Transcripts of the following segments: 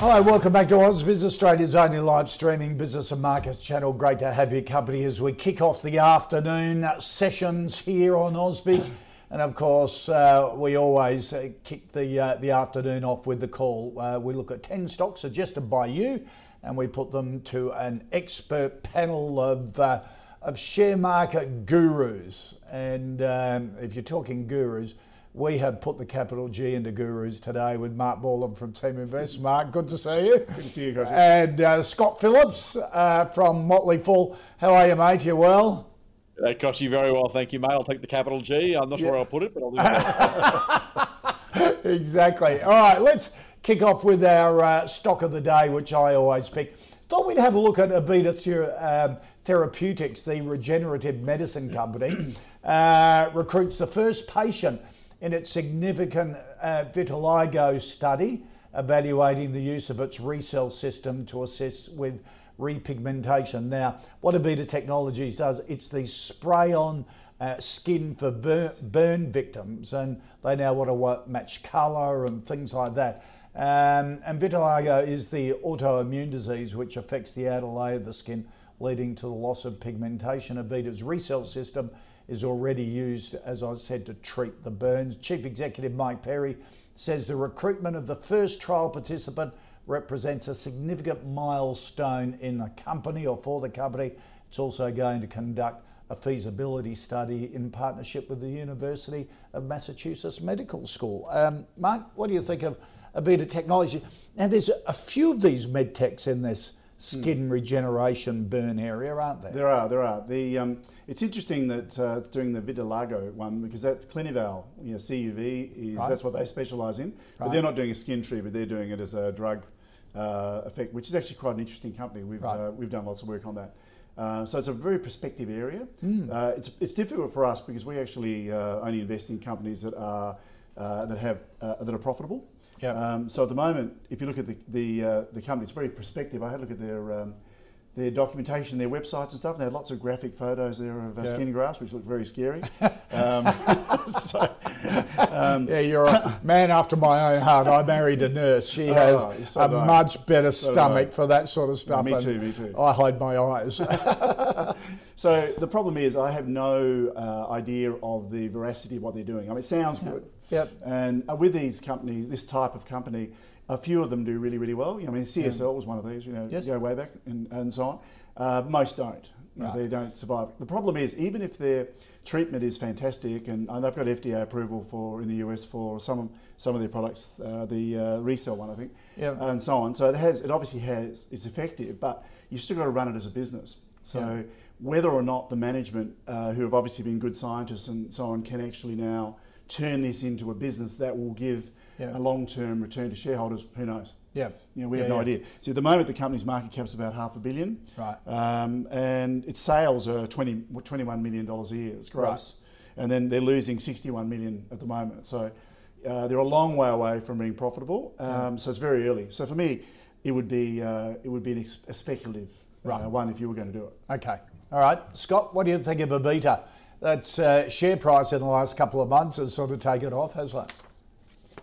Hi, welcome back to Oz Business Australia's only live streaming business and markets channel. Great to have your company as we kick off the afternoon sessions here on AusBiz. And of course, uh, we always uh, kick the, uh, the afternoon off with the call. Uh, we look at 10 stocks suggested by you and we put them to an expert panel of, uh, of share market gurus. And um, if you're talking gurus, we have put the capital G into gurus today with Mark Moreland from Team Invest. Mark, good to see you. Good to see you, Coach. And uh, Scott Phillips uh, from Motley Fool. How are you, mate? You well? That cost you very well, thank you, mate. I'll take the capital G. I'm not sure where I'll put it, but I'll do it. exactly. All right, let's kick off with our uh, stock of the day, which I always pick. Thought we'd have a look at Avita um, Therapeutics, the regenerative medicine company, uh, recruits the first patient in its significant uh, vitiligo study, evaluating the use of its RECELL system to assist with repigmentation. Now, what Avita Technologies does, it's the spray on uh, skin for burn, burn, victims, and they now want to match colour and things like that. Um, and vitiligo is the autoimmune disease which affects the outer layer of the skin, leading to the loss of pigmentation. Avita's RECELL system is already used, as I said, to treat the burns. Chief Executive Mike Perry says the recruitment of the first trial participant represents a significant milestone in the company or for the company. It's also going to conduct a feasibility study in partnership with the University of Massachusetts Medical School. Um, Mark, what do you think of Avita Technology? Now, there's a few of these medtechs in this skin mm. regeneration burn area, aren't there? There are, there are. The, um, it's interesting that uh, doing the vitiligo one because that's Clinuvel, you know, CUV is right. that's what they specialise in, but right. they're not doing a skin treatment; they're doing it as a drug uh, effect, which is actually quite an interesting company. We've right. uh, we've done lots of work on that. Uh, so it's a very prospective area. Mm. it's, it's difficult for us because we actually uh, only invest in companies that are that have that are profitable. Yeah. Um, so at the moment, if you look at the the, uh, the company, it's very prospective. I had a look at their um, their documentation, their websites and stuff. And they had lots of graphic photos there of uh, yep. skin grafts, which looked very scary. um, so, um, yeah, you're a man after my own heart. I married a nurse. She oh, has so a much better so stomach for that sort of stuff. Me too, me too. I hide my eyes. so the problem is, I have no uh, idea of the veracity of what they're doing. I mean, it sounds good. Yep. And uh, with these companies, this type of company, a few of them do really, really well. I mean, CSL yeah. was one of these, you know, yes. go way back and, and so on. Uh, most don't. Right. Know, they don't survive. The problem is, even if their treatment is fantastic, and, and, they've got FDA approval for in the US for some some of their products, uh, the uh, RECELL one, I think, yep. and so on. So it has, it obviously has, is effective, but you've still got to run it as a business. So whether or not the management, uh, who have obviously been good scientists and so on, can actually now turn this into a business that will give yeah. a long-term return to shareholders, who knows? Yeah. You know, we yeah, have no yeah. idea. So at the moment, the company's market cap is about half a billion. Right. Um, and its sales are 20, $21 million a year. It's gross. Right. And then they're losing 61 million at the moment. So uh, they're a long way away from being profitable. Um. So it's very early. So for me, it would be uh, it would be a speculative uh, one if you were going to do it. Okay. All right. Scott, what do you think of Avita? That uh, share price in the last couple of months has sort of taken off, hasn't it?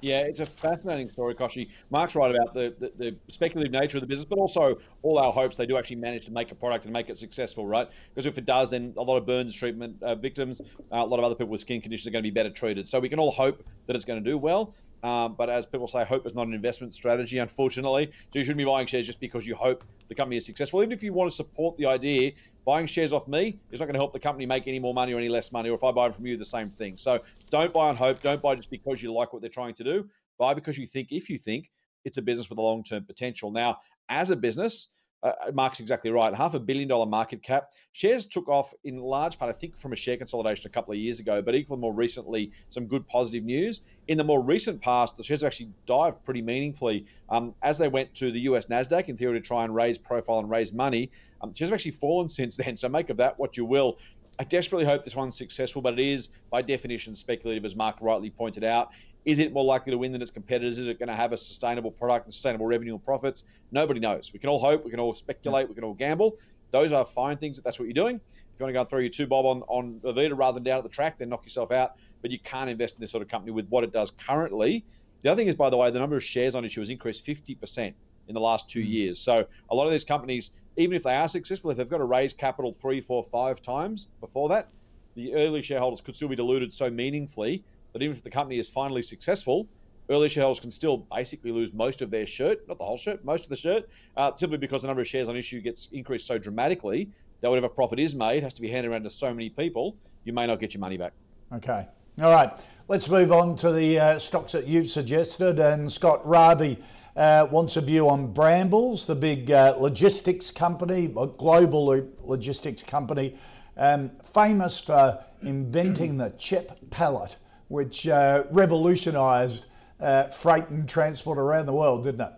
Yeah, it's a fascinating story, Kochie. Mark's right about the, the, the, speculative nature of the business, but also all our hopes they do actually manage to make a product and make it successful, right? Because if it does, then a lot of burns treatment uh, victims, uh, a lot of other people with skin conditions are going to be better treated. So we can all hope that it's going to do well. Um, but as people say, hope is not an investment strategy, unfortunately. So you shouldn't be buying shares just because you hope the company is successful. Even if you want to support the idea, buying shares off me is not going to help the company make any more money or any less money. Or if I buy from you, the same thing. So don't buy on hope. Don't buy just because you like what they're trying to do. Buy because you think, if you think, it's a business with a long term potential. Now, as a business, uh, Mark's exactly right. Half a billion dollar market cap. Shares took off in large part, I think, from a share consolidation a couple of years ago, but equally more recently, some good positive news. In the more recent past, the shares have actually dived pretty meaningfully um, as they went to the US NASDAQ in theory to try and raise profile and raise money. Um, shares have actually fallen since then, so make of that what you will. I desperately hope this one's successful, but it is by definition speculative, as Mark rightly pointed out. Is it more likely to win than its competitors? Is it going to have a sustainable product and sustainable revenue and profits? Nobody knows. We can all hope, we can all speculate, we can all gamble. Those are fine things if that's what you're doing. If you want to go and throw your two bob on, on Avita rather than down at the track, then knock yourself out. But you can't invest in this sort of company with what it does currently. The other thing is, by the way, the number of shares on issue has increased 50% in the last two mm. years. So a lot of these companies, even if they are successful, if they've got to raise capital three, four, five times before that, the early shareholders could still be diluted so meaningfully that even if the company is finally successful, early shareholders can still basically lose most of their shirt, not the whole shirt, most of the shirt, uh, simply because the number of shares on issue gets increased so dramatically that whatever profit is made has to be handed around to so many people, you may not get your money back. Okay. All right. Let's move on to the uh, stocks that you've suggested. And Scott Ravi uh, wants a view on Brambles, the big uh, logistics company, a global logistics company, um, famous for inventing the CHEP pallet which uh, revolutionised uh, freight and transport around the world, didn't it?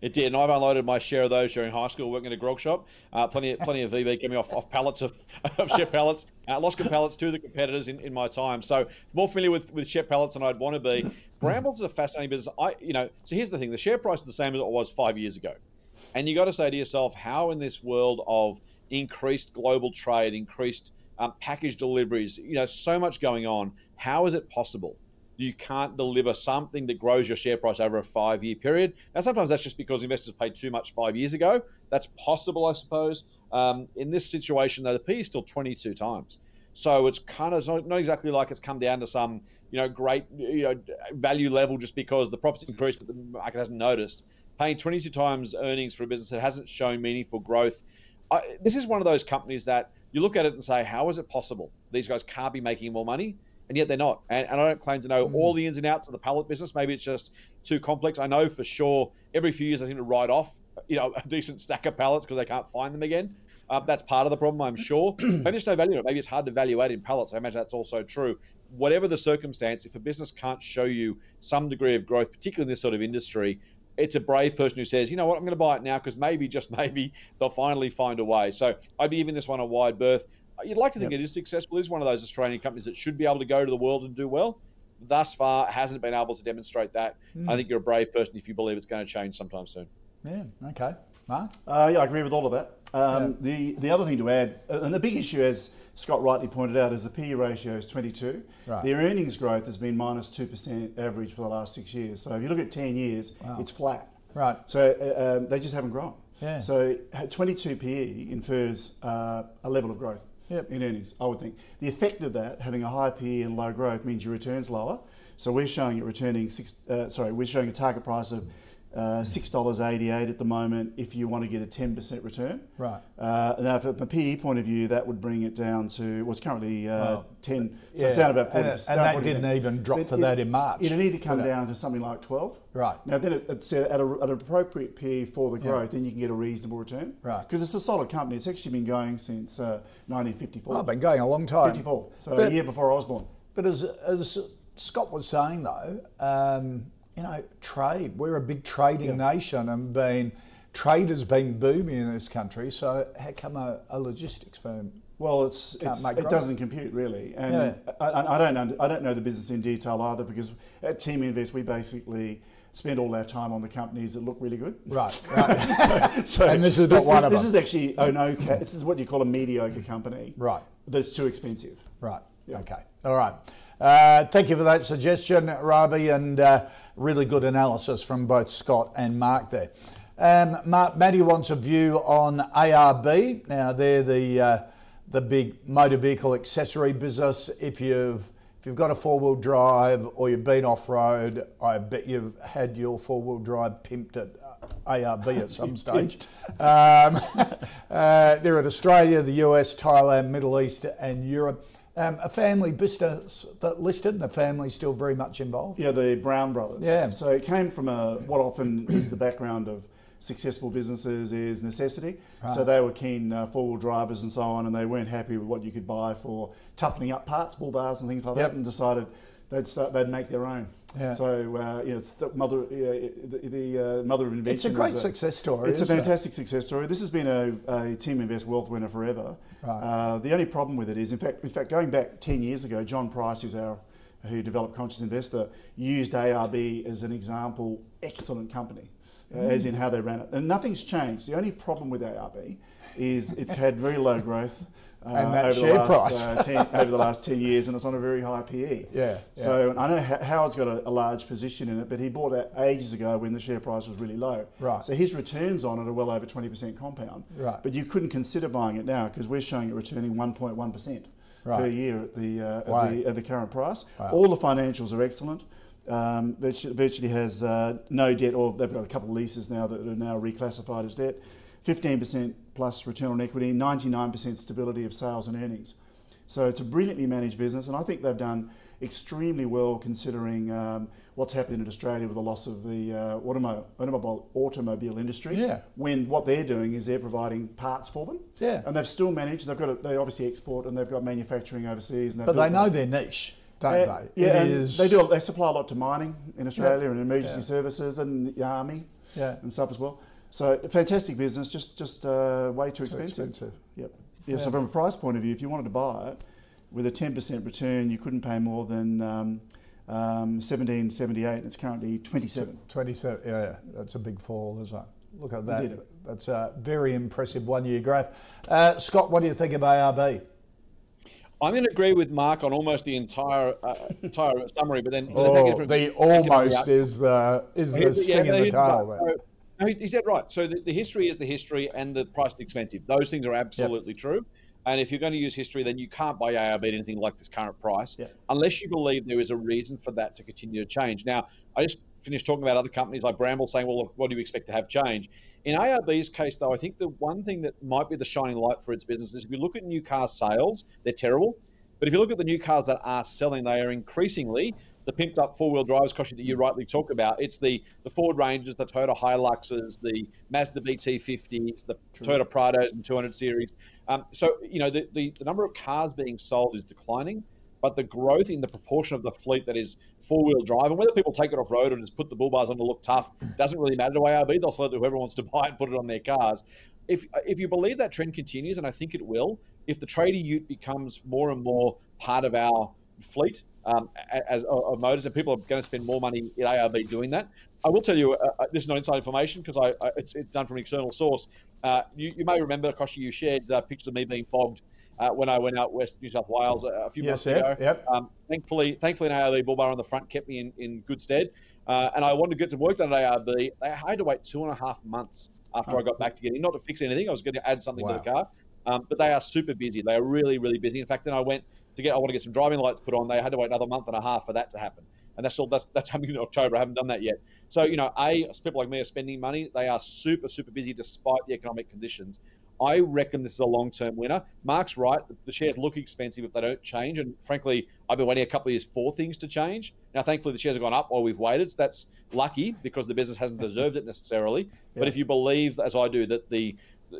It did, and I've unloaded my share of those during high school, working at a grog shop. Uh, plenty, of, plenty of VB coming off, off pallets of, of CHEP pallets. Uh, lost pallets to the competitors in, in my time. So more familiar with, with CHEP pallets than I'd want to be. Brambles is a fascinating business. I, you know, so here's the thing: the share price is the same as it was five years ago, and you got to say to yourself, how in this world of increased global trade, increased um, package deliveries, you know, so much going on. How is it possible you can't deliver something that grows your share price over a five year period? Now, sometimes that's just because investors paid too much five years ago. That's possible, I suppose. Um, in this situation, though, the P is still 22 times. So it's kind of not, not exactly like it's come down to some you know great you know value level just because the profits increased but the market hasn't noticed. Paying 22 times earnings for a business that hasn't shown meaningful growth. I, this is one of those companies that you look at it and say, how is it possible these guys can't be making more money? And yet they're not. And, and I don't claim to know mm. all the ins and outs of the pallet business. Maybe it's just too complex. I know for sure every few years they seem to write off, you know, a decent stack of pallets because they can't find them again. Uh, that's part of the problem, I'm sure. Maybe there's no value in it. Maybe it's hard to evaluate in pallets. I imagine that's also true. Whatever the circumstance, if a business can't show you some degree of growth, particularly in this sort of industry, it's a brave person who says, you know what, I'm going to buy it now because maybe, just maybe, they'll finally find a way. So I'd be giving this one a wide berth. You'd like to think yep. it is successful. It is one of those Australian companies that should be able to go to the world and do well. Thus far, hasn't been able to demonstrate that. Mm. I think you're a brave person if you believe it's going to change sometime soon. Yeah. Okay. Mark. Uh, yeah, I agree with all of that. Um, yeah. The the other thing to add, uh, and the big issue, as Scott rightly pointed out, is the PE ratio is 22. Right. Their earnings growth has been minus two percent average for the last six years. So if you look at 10 years, wow. it's flat. Right. So uh, um, they just haven't grown. Yeah. So 22 PE infers uh, a level of growth yep. in earnings, I would think. The effect of that, having a high PE and low growth, means your return's lower. So we're showing it returning six. Uh, sorry, we're showing a target price of uh, $6.88 at the moment if you want to get a 10% return. Right. Uh, now, from a PE point of view, that would bring it down to what's currently uh, 10. So yeah. it's down about 40 And, and that didn't even drop so to it, that in March. It'd need to come down to something like 12. Right. Now, then it, it's at, a, at, an appropriate PE for the growth, yeah. then you can get a reasonable return. Right. Because it's a solid company. It's actually been going since 1954. I've been going a long time. 54. So but, a year before I was born. But as, as Scott was saying, though, um, you know, trade. We're a big trading yeah. nation and been trade has been booming in this country. So how come a, a logistics firm? Well, it's, it's it doesn't compute really, and yeah. I, I, don't under, I don't know the business in detail either because at Team Invest we basically spend all our time on the companies that look really good. Right. right. so, so, and this is not this, one this, of this them. is actually an okay. This is what you call a mediocre company. Right. That's too expensive. Right. Yeah. Okay. All right. Uh, thank you for that suggestion, Ravi, and uh, really good analysis from both Scott and Mark there. Um, Mark, Matty wants a view on ARB. Now, they're the uh, the big motor vehicle accessory business. If you've if you've got a four wheel drive or you've been off road, I bet you've had your four wheel drive pimped at ARB at some stage. Um, uh, they're in Australia, the US, Thailand, Middle East, and Europe. Um, a family business that listed, and the family's still very much involved. Yeah, the Brown brothers. Yeah. So it came from a what often is the background of successful businesses is necessity. Right. So they were keen uh, four-wheel drivers and so on, and they weren't happy with what you could buy for toughening up parts, bull bars and things like yep. that, and decided they'd start, they'd make their own. Yeah. So uh, you know, it's the mother, uh, the, the uh, mother of invention. It's a great a, success story. It's a fantastic it? success story. This has been a, a Teaminvest Wealth winner forever. Right. Uh, the only problem with it is, in fact, in fact, going back ten years ago, John Price, who's our who developed Conscious Investor, used ARB as an example. Excellent company, mm. as in how they ran it, and nothing's changed. The only problem with ARB is it's had very low growth. Uh, and that share last, price uh, ten, over the last ten years, and it's on a very high PE. Yeah. So I know Howard's got a, a, large position in it, but he bought it ages ago when the share price was really low. Right. So his returns on it are well over twenty percent compound. Right. But you couldn't consider buying it now because we're showing it returning one point one percent per year at the, uh, at the, at the current price. Wow. All the financials are excellent. Um, virtually, virtually, has uh, no debt, or they've got a couple of leases now that are now reclassified as debt. 15% plus return on equity, 99% stability of sales and earnings. So it's a brilliantly managed business, and I think they've done extremely well considering um, what's happened in Australia with the loss of the uh, automobile, automobile, automobile industry. Yeah. When what they're doing is they're providing parts for them. Yeah. And they've still managed. They've got. A, they obviously export and they've got manufacturing overseas. but they know their niche. Don't uh, they? Yeah, they do. They supply a lot to mining in Australia yeah. and emergency yeah. services and the army yeah. and stuff as well. So fantastic business, just just uh, way too, too expensive. expensive. Yep. Yeah, yeah, So from a price point of view, if you wanted to buy it with a ten percent return, you couldn't pay more than um, um, seventeen seventy eight. It's currently twenty seven. Twenty seven. Yeah, yeah, that's a big fall, isn't it? Look at that. That's a very impressive one year growth. Uh, Scott, what do you think of ARB? I'm going to agree with Mark on almost the entire uh, entire summary, but then oh, the almost is the is the sting yeah, in the tail. No, he, said right. So the, the, history is the history, and the price is expensive. Those things are absolutely yep. true. And if you're going to use history, then you can't buy ARB at anything like this current price, yep. unless you believe there is a reason for that to continue to change. Now, I just finished talking about other companies like Bramble, saying, "Well, what do you expect to have change?" In ARB's case, though, I think the one thing that might be the shining light for its business is if you look at new car sales, they're terrible. But if you look at the new cars that are selling, they are increasingly the pimped up four wheel drives, Kochie, that you rightly talk about. It's the, the Ford Rangers, the Toyota Hiluxes, the Mazda BT50s, the True. Toyota Prados and 200 series. Um, so, you know, the, the, the number of cars being sold is declining, but the growth in the proportion of the fleet that is four wheel drive, and whether people take it off road and just put the bull bars on to look tough, doesn't really matter to ARB. They'll sell it to whoever wants to buy it and put it on their cars. If, if you believe that trend continues, and I think it will, if the trader ute becomes more and more part of our fleet um, as of motors, and people are going to spend more money in ARB doing that. I will tell you, uh, uh, this is not inside information because I, I, it's, it's, done from an external source. Uh, you, you, may remember, Kochie, you shared uh, pictures of me being fogged uh, when I went out west New South Wales a, few yes, months ago. Yep. Um, thankfully, thankfully, an ARB bull bar on the front kept me in, in good stead. Uh, and I wanted to get some work done at ARB. I had to wait two and a half months after oh. I got back to get in, not to fix anything. I was going to add something wow. to the car. Um, but they are super busy. They are really, really busy. In fact, then I went to get I want to get some driving lights put on. They had to wait another month and a half for that to happen, and that's all. That's that's happening in October. I haven't done that yet. So you know, a people like me are spending money. They are super super busy despite the economic conditions. I reckon this is a long-term winner. Mark's right. The shares look expensive if they don't change, and frankly, I've been waiting a couple of years for things to change. Now, thankfully, the shares have gone up while we've waited. So that's lucky because the business hasn't deserved it necessarily. Yeah. But if you believe, as I do, that the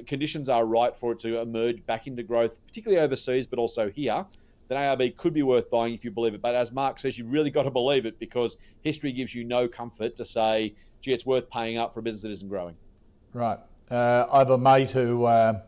conditions are right for it to emerge back into growth, particularly overseas, but also here, then ARB could be worth buying if you believe it. But as Mark says, you've really got to believe it because history gives you no comfort to say, gee, it's worth paying up for a business that isn't growing. Right. Uh, I have a mate who uh,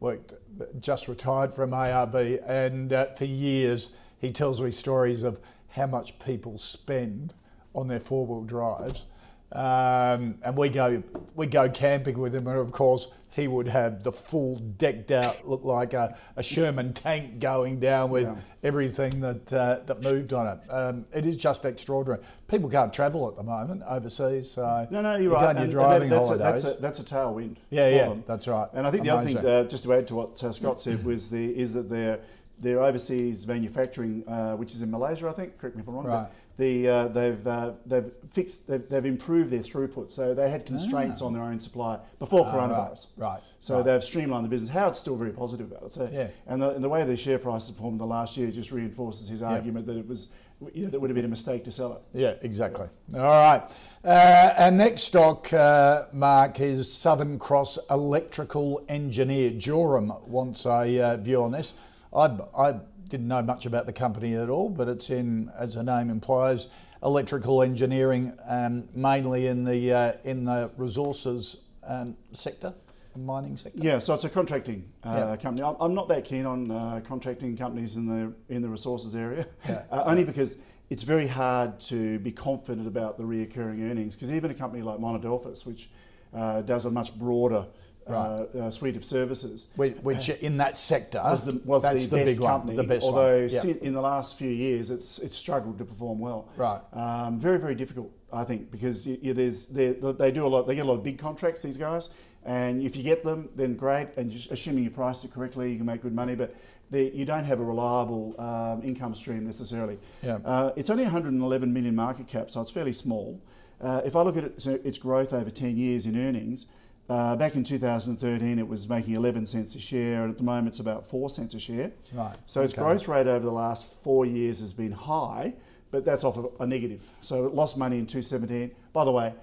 worked, just retired from ARB, and uh, for years he tells me stories of how much people spend on their four wheel drives. Um, and we go we go camping with him, and of course he would have the full decked out, look like a, a Sherman tank going down with yeah. everything that uh, that moved on it. Um, it is just extraordinary. People can't travel at the moment overseas, so no, no, you're, right. Your driving that's, holidays. A, that's, a, that's a tailwind. Yeah, yeah, them. that's right. And I think Amazing. the other thing, uh, just to add to what uh, Scott said, was the is that they're their overseas manufacturing, uh, which is in Malaysia, I think. Correct me if I'm wrong. Right. The, uh, they've uh, they've fixed they've, they've improved their throughput, so they had constraints on their own supply before Ah, coronavirus. right, right, So right. they've streamlined the business. Howard's still very positive about it. So, Yeah. And the, and the way the share price performed the last year just reinforces his argument that it was you know, that would have been a mistake to sell it. Yeah, exactly. All right. Uh, our next stock, uh, Mark, is Southern Cross Electrical Engineer. Joram wants a uh, view on this. I, I didn't know much about the company at all, but it's in, as the name implies, electrical engineering, um, mainly in the uh, in the resources um, sector, mining sector. Yeah, so it's a contracting uh, Yeah. company. I'm- not that keen on uh, contracting companies in the in the resources area, Yeah. uh, only because it's very hard to be confident about the reoccurring earnings. Because even a company like Monadelphous, which uh, does a much broader uh, uh, suite of services, Which, which in that sector was the, was the, the, best big company. one. The best although. Yeah. in the last few years, it's it's struggled to perform well. Right. Um, very very difficult, I think, because you, you, there's they, they do a lot. They get a lot of big contracts. These guys, and if you get them, then great. And just assuming you priced it correctly, you can make good money. But they, you don't have a reliable um, income stream necessarily. Yeah. Uh, it's only 111 million market cap, so it's fairly small. Uh, if I look at it, so its growth over 10 years in earnings, uh, back in 2013 it was making 11 cents a share, and at the moment it's about 4 cents a share. Right, So its okay. growth rate over the last four years has been high, but that's off a, a negative. So it lost money in 2017. By the way,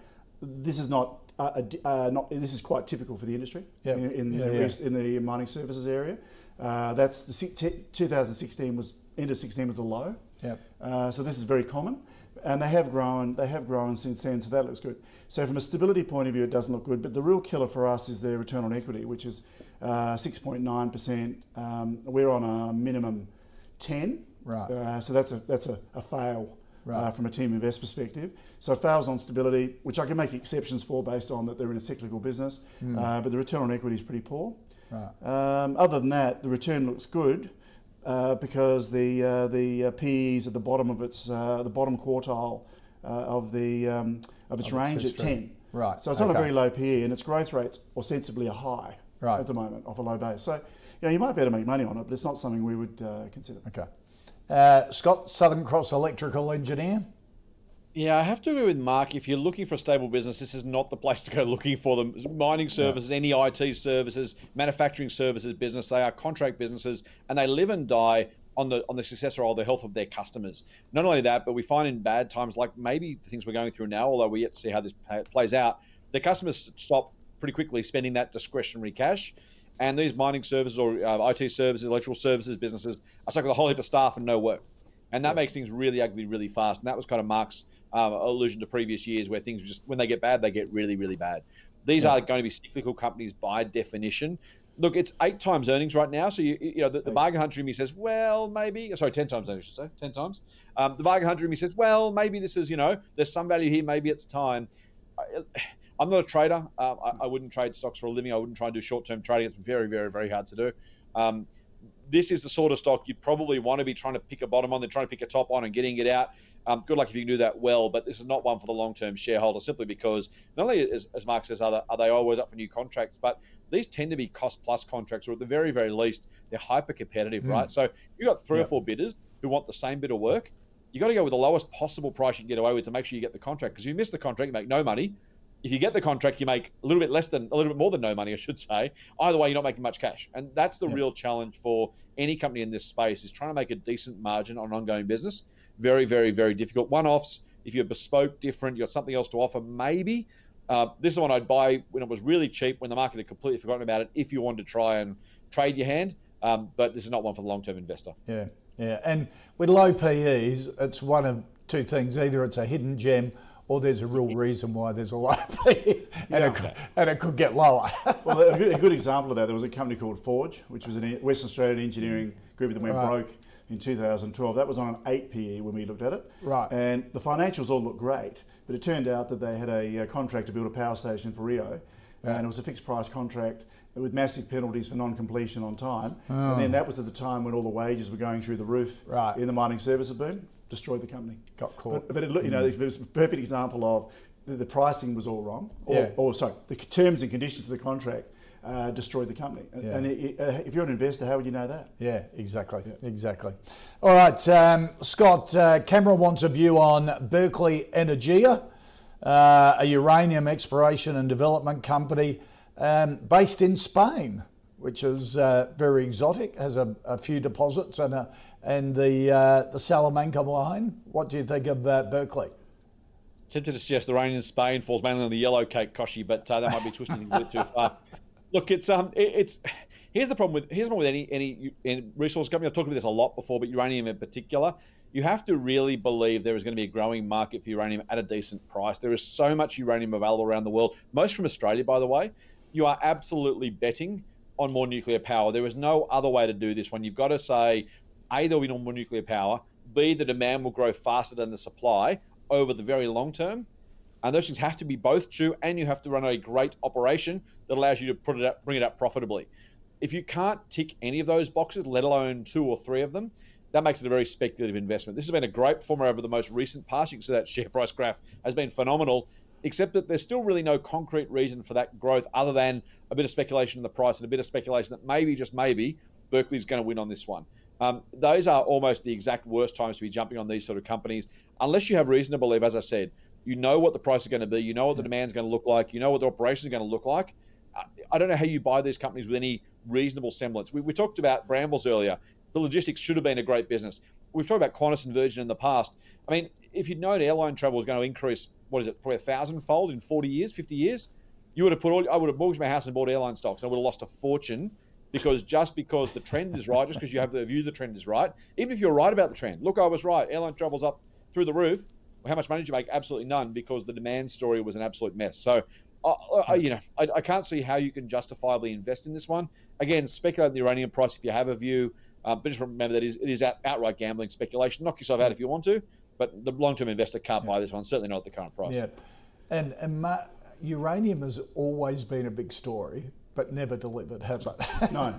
this is not. Uh, uh, not this is quite typical for the industry Yeah. in, in, Yeah, the, yeah. in the mining services area. Uh, that's the 2016 was end of 16 was the low. Yep. Uh, so this is very common, and they have grown. They have grown since then, so that looks good. So from a stability point of view, it doesn't look good. But the real killer for us is their return on equity, which is uh, 6.9 percent. Um, we're on a minimum 10. Right. Uh, so that's a that's a, a fail. Uh, from a team invest perspective, so it fails on stability, which I can make exceptions for based on that they're in a cyclical business, uh, but the return on equity is pretty poor. Right. Um, other than that, the return looks good uh, because the uh, the uh, PEs at the bottom of its uh, the bottom quartile uh, of the um, of its Of its range at ten. Right, So it's on a very low PE, and its growth rates ostensibly are high Right. at the moment off a low base. So yeah, you might be able to make money on it, but it's not something we would uh, consider. Okay. Uh, Scott, Southern Cross Electrical Engineer. Yeah, I have to agree with Mark. If you're looking for a stable business, this is not the place to go looking for them. Mining services, any IT services, manufacturing services business, they are contract businesses, and they live and die on the on the success or the health of their customers. Not only that, but we find in bad times, like maybe the things we're going through now, although we yet to see how this plays out, the customers stop pretty quickly spending that discretionary cash. And these mining services or uh, IT services, electrical services businesses are stuck with a whole heap of staff and no work and that makes things really ugly really fast. And that was kind of Mark's um, allusion to previous years where things just when they get bad, they get really really bad. These are going to be cyclical companies by definition. Look, it's eight times earnings right now. So you you know the, the bargain hunter in me says, well, maybe sorry, ten times earnings, say, ten times. Um, the bargain hunter in me says, well, maybe this is you know there's some value here. Maybe it's time. I, I'm not a trader. Um, I, I wouldn't trade stocks for a living. I wouldn't try and do short-term trading. It's very, very, very hard to do. Um, this is the sort of stock you'd probably want to be trying to pick a bottom on, then trying to pick a top on and getting it out. Um, good luck if you can do that well, but this is not one for the long-term shareholder simply because not only, as, as Mark says, are they, are they always up for new contracts, but these tend to be cost-plus contracts, or at the very, very least, they're hyper-competitive, right? So you've got three or four bidders who want the same bit of work. You've got to go with the lowest possible price you can get away with to make sure you get the contract. Because if you miss the contract, you make no money. If you get the contract, you make a little bit less than a little bit more than no money, I should say. Either way, you're not making much cash, and that's the real challenge for any company in this space is trying to make a decent margin on an ongoing business. Very, very, very difficult. One-offs. If you're bespoke, different, you've got something else to offer, maybe. Uh, this is one I'd buy when it was really cheap, when the market had completely forgotten about it. If you wanted to try and trade your hand, um, but this is not one for the long-term investor. Yeah, yeah. And with low PEs, it's one of two things. Either it's a hidden gem or there's a real reason why there's a low PE and, it, could, and it could get lower. well, a good, a good example of that, there was a company called Forge, which was a Western Australian engineering group that went Right. broke in 2012. That was on an 8 PE when we looked at it. Right. And the financials all looked great, but it turned out that they had a, uh contract to build a power station for Rio, and it was a fixed price contract with massive penalties for non-completion on time. And then that was at the time when all the wages were going through the roof Right. in the mining services boom, destroyed the company. Got caught. But, but it, you know, it was a perfect example of the, the pricing was all wrong, or, Yeah. or sorry, the terms and conditions of the contract uh, destroyed the company. And- Yeah. And it, uh, if you're an investor, how would you know that? Yeah, exactly, exactly. All right, um, Scott, uh, Cameron wants a view on Berkeley Energia, uh, a uranium exploration and development company um, based in Spain, which is uh, very exotic, has a, a few deposits and, a, and the, uh, the Salamanca mine. What do you think of uh, Berkeley? Tempted to suggest the rain in Spain falls mainly on the yellow cake, Kochie, but uh, that might be twisting things a bit too far. Look, it's um, it, it's here's the problem with here's the problem with any any, any resource company. I've talked about this a lot before, but uranium in particular, you have to really believe there is going to be a growing market for uranium at a decent price. There is so much uranium available around the world, most from Australia, by the way. You are absolutely betting on more nuclear power. There is no other way to do this one. You've got to say, A, there'll be no more nuclear power. B, the demand will grow faster than the supply over the very long term. And those things have to be both true, and you have to run a great operation that allows you to put it up, bring it up profitably. If you can't tick any of those boxes, let alone two or three of them, that makes it a very speculative investment. This has been a great performer over the most recent past. You can see that share price graph has been phenomenal, except that there's still really no concrete reason for that growth other than a bit of speculation in the price and a bit of speculation that maybe, just maybe, Berkeley's going to win on this one. Um, those are almost the exact worst times to be jumping on these sort of companies, unless you have reason to believe, as I said, you know what the price is going to be, you know what the demand is going to look like, you know what the operation is going to look like. I- I don't know how you buy these companies with any reasonable semblance. We, we talked about Brambles earlier. The logistics should have been a great business. We've talked about Qantas and Virgin in the past. I mean, if you'd known airline travel was going to increase, what is it, probably a thousandfold in 40 years, 50 years, you would have put all, I would have mortgaged my house and bought airline stocks. I would have lost a fortune because just because the trend is right, just because you have the view the trend is right, even if you're right about the trend, look, I was right, airline travel's up through the roof. Well, how much money did you make? Absolutely none, because the demand story was an absolute mess. So, I, I, you know, I, I can't see how you can justifiably invest in this one. Again, speculate on the uranium price if you have a view, uh, but just remember that it is, it is out, outright gambling speculation. Knock yourself out if you want to, but the long-term investor can't buy this one. Certainly not at the current price. Yeah, and, and ma- uranium has always been a big story, but never delivered, has it? No,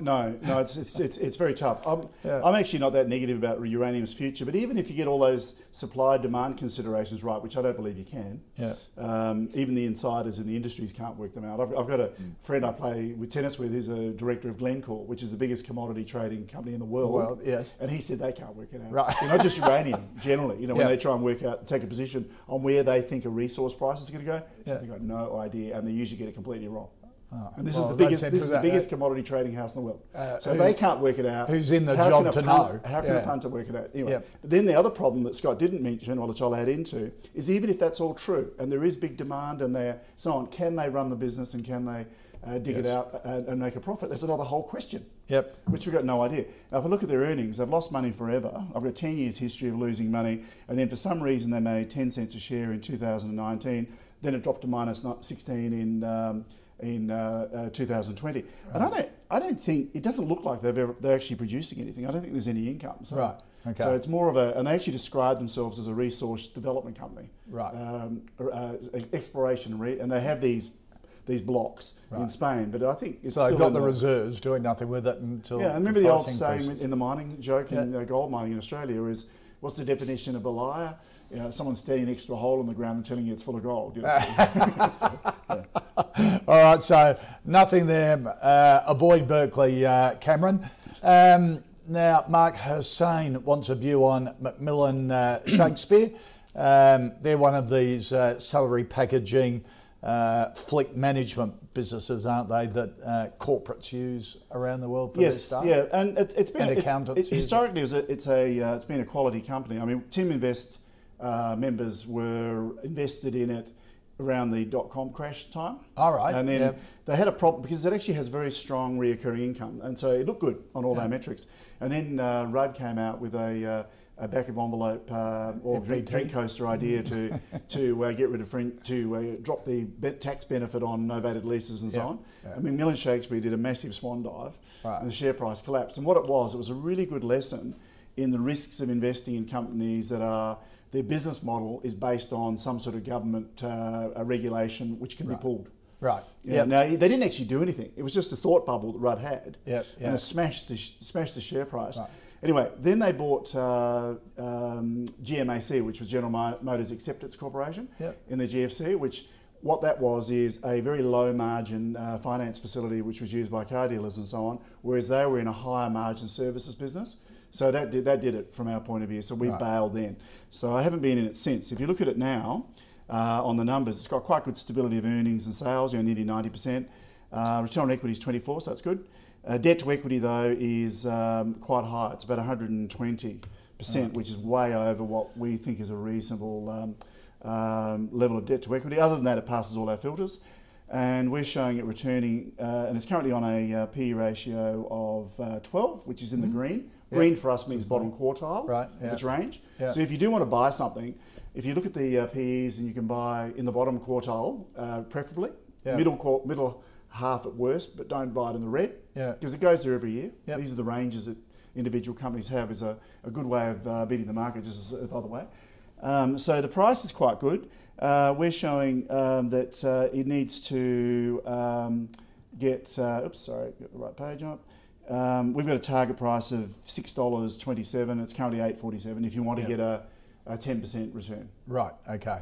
no, no. It's it's it's, it's very tough. I'm, Yeah. I'm actually not that negative about uranium's future. But even if you get all those supply demand considerations right, which I don't believe you can, Yeah. um, even the insiders in the industries can't work them out. I've, I've got a friend I play with tennis with who's a director of Glencore, which is the biggest commodity trading company in the world. World, yes. And he said they can't work it out. Right. You know, not just uranium, generally. You know, when Yeah. they try and work out, take a position on where they think a resource price is going to go, Yeah. they've got no idea, and they usually get it completely wrong. And this well, is the biggest. This is the biggest commodity trading house in the world. Uh, so who- they can't work it out. who's in the job to know? How can Yeah. a punter work it out? Anyway, Yep. but then the other problem that Scott didn't mention, which I'll add into, is even if that's all true and there is big demand and they're so on, can they run the business and can they uh, dig it out and, and make a profit? That's another whole question. Yep. Which we've got no idea. Now, if I look at their earnings, they've lost money forever. I've got 10 years' history of losing money, and then for some reason they made 10 cents a share in 2019. Then it dropped to 16 in um, in uh, uh, 2020. And I don't, I don't think it doesn't look like they've ever, they're actually producing anything. I don't think there's any income. So, Right, okay. So it's more of a, and they actually describe themselves as a resource development company. Right. Um, uh, exploration, and re- and they have these these blocks in Spain. But I think it's So they've still got in the reserves, doing nothing with it until. yeah, and remember the old price saying in the mining joke in Yeah. uh, gold mining in Australia is, what's the definition of a liar? You know, someone standing next to a hole in the ground and telling you it's full of gold. You know, so- All right, so nothing there. Uh, avoid Berkeley, uh, Cameron. Um, now, Mark Hussein wants a view on McMillan uh, Shakespeare. Um, they're one of these uh, salary packaging, uh, fleet management businesses, aren't they, that uh, corporates use around the world for their yes, yeah, and it, it's been And accountants it- it. historically, it was a, it's a uh, it's been a quality company. I mean, TeamInvest uh, members were invested in it around the dot com crash time. All right, and then yeah. they had a problem because it actually has very strong reoccurring income, and so it looked good on all our metrics. And then uh, Rudd came out with a, uh, a back of envelope uh, or drink, drink coaster idea to to uh, get rid of frin- to uh, drop the tax benefit on novated leases and so on. I mean, Millen Shakespeare did a massive swan dive, Right. and the share price collapsed. And what it was, it was a really good lesson in the risks of investing in companies that are their business model is based on some sort of government uh, regulation which can be pulled. Right. Yeah. Now they didn't actually do anything. It was just a thought bubble that Rudd had, Yep, and it smashed the smashed the share price. Right. Anyway, then they bought uh, um, GMAC, which was General Motors Acceptance Corporation, Yep. in the GFC, which what that was is a very low margin uh, finance facility which was used by car dealers and so on, whereas they were in a higher margin services business. So that did, that did it from our point of view. So we right. bailed then. So I haven't been in it since. If you look at it now, uh, on the numbers, it's got quite good stability of earnings and sales, you know, nearly 90%. Uh, return on equity is 24, so that's good. Uh, debt to equity though is um, quite high. It's about 120 percent, which is way over what we think is a reasonable um, um, level of debt to equity. Other than that, it passes all our filters, and we're showing it returning, uh, and it's currently on a uh, PE ratio of uh, 12, which is in mm-hmm. the green. Green for us means bottom quartile right, of its range. So if you do want to buy something, if you look at the uh, PEs and you can buy in the bottom quartile, uh, preferably middle middle half at worst, but don't buy it in the red because it goes there every year. Yep. These are the ranges that individual companies have is a, a good way of uh, beating the market, just as, by the way. Um, so the price is quite good. Uh, we're showing um, that uh, it needs to um, get, uh, oops, sorry, get the right page up. Um, we've got a target price of $6.27. It's currently $8.47 if you want to yep. get a, a 10% return. Right, okay.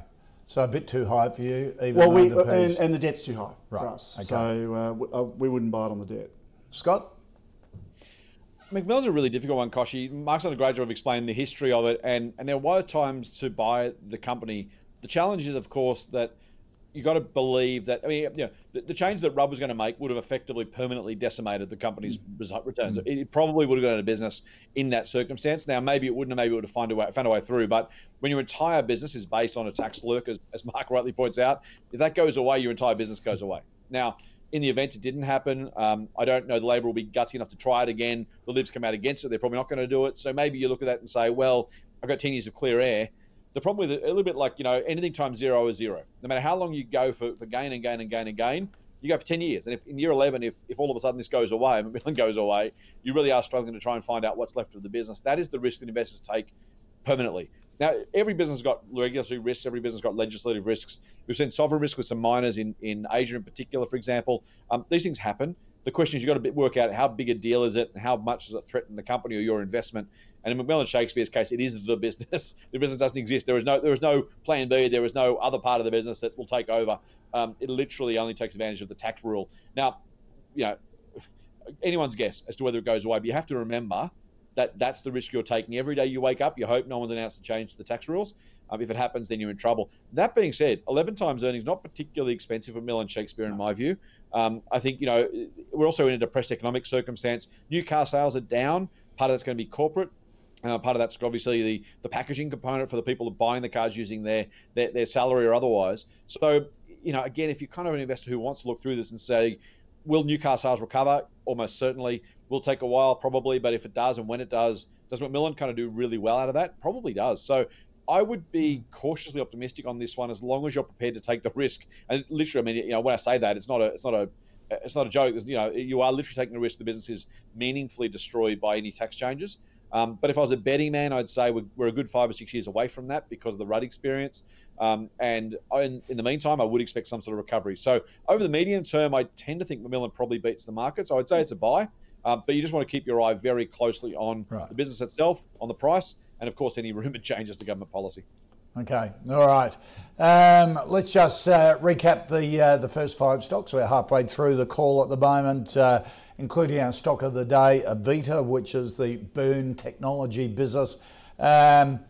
So a bit too high for you, even well, we, and, and, the debt's too high right. for us. Okay. So uh, we, uh, we wouldn't buy it on the debt. Scott? McMillan's a really difficult one, Kochie. Mark's done a great job of explaining the history of it, and, and there were times to buy the company. The challenge is, of course, that you got to believe that. I mean, you know, the, the change that Rudd was going to make would have effectively permanently decimated the company's mm. returns. Mm. It probably would have gone out of business in that circumstance. Now, maybe it wouldn't have. Maybe it would have found a way, found a way through. But when your entire business is based on a tax lurk, as, as Mark rightly points out, if that goes away, your entire business goes away. Now, in the event it didn't happen, um, I don't know the Labor will be gutsy enough to try it again. The Libs come out against it. They're probably not going to do it. So maybe you look at that and say, well, I've got 10 years of clear air. The problem with it, a little bit like, you know, anything times zero is zero. No matter how long you go for, for gain and gain and gain and gain, you go for 10 years. And if in year 11, if, if all of a sudden this goes away, McMillan goes away, you really are struggling to try and find out what's left of the business. That is the risk that investors take permanently. Now, every business has got regulatory risks. Every business has got legislative risks. We've seen sovereign risk with some miners in, in Asia in particular, for example. Um, these things happen. The question is you've got to work out how big a deal is it and how much does it threaten the company or your investment. And in McMillan Shakespeare's case, it is the business. the business doesn't exist. There is no there is no plan B. There is no other part of the business that will take over. Um, it literally only takes advantage of the tax rule. Now, you know, anyone's guess as to whether it goes away, but you have to remember that that's the risk you're taking. Every day you wake up, you hope no one's announced a change to the tax rules. Um, if it happens, then you're in trouble. That being said, 11 times earnings not particularly expensive for Mill and Shakespeare in my view. Um, I think you know we're also in a depressed economic circumstance. New car sales are down. Part of that's going to be corporate. Uh, part of that's obviously the, the packaging component for the people buying the cars using their, their their salary or otherwise. So you know, again, if you're kind of an investor who wants to look through this and say, will new car sales recover? Almost certainly will take a while probably, but if it does and when it does, does McMillan kind of do really well out of that? Probably does. So I would be cautiously optimistic on this one as long as you're prepared to take the risk. And literally, I mean, you know, when I say that, it's not a, it's not a, it's not a joke. You know, you are literally taking the risk the business is meaningfully destroyed by any tax changes. Um, but if I was a betting man, I'd say we're, we're, a good five or six years away from that because of the Rudd experience. Um, and in, in, the meantime, I would expect some sort of recovery. So over the medium term, I tend to think McMillan probably beats the market. So I'd say it's a buy. Um, but you just want to keep your eye very closely on right. the business itself, on the price, and of course any rumored changes to government policy. Okay, all right. Um, let's just uh, recap the uh, the first five stocks. We're halfway through the call at the moment, uh, including our stock of the day, Avita, which is the burn technology business. Um,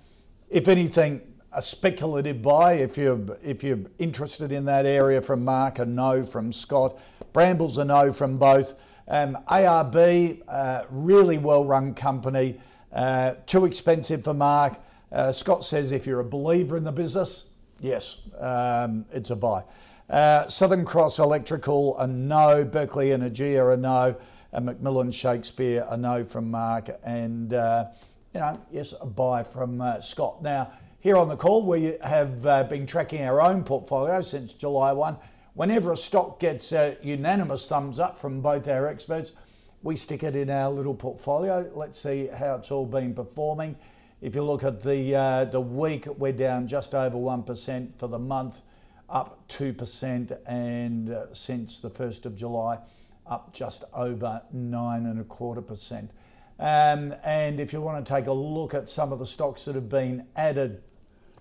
if anything, a speculative buy. If you're if you're interested in that area, from Mark, a no from Scott. Brambles a no from both. Um, ARB, uh, really well run company, uh, too expensive for Mark. Uh, Scott says if you're a believer in the business, yes, um, it's a buy. Uh, Southern Cross Electrical, a no. Berkeley Energia, a no. And McMillan Shakespeare, a no from Mark. And, uh, you know, yes, a buy from uh, Scott. Now, here on the call, we have been tracking our own portfolio since July 1 Whenever a stock gets a unanimous thumbs up from both our experts, we stick it in our little portfolio. Let's see how it's all been performing. If you look at the uh, the week, we're down just over one percent for the month, up two percent, and uh, since the first of July, up just over nine and a quarter percent. Um, and if you want to take a look at some of the stocks that have been added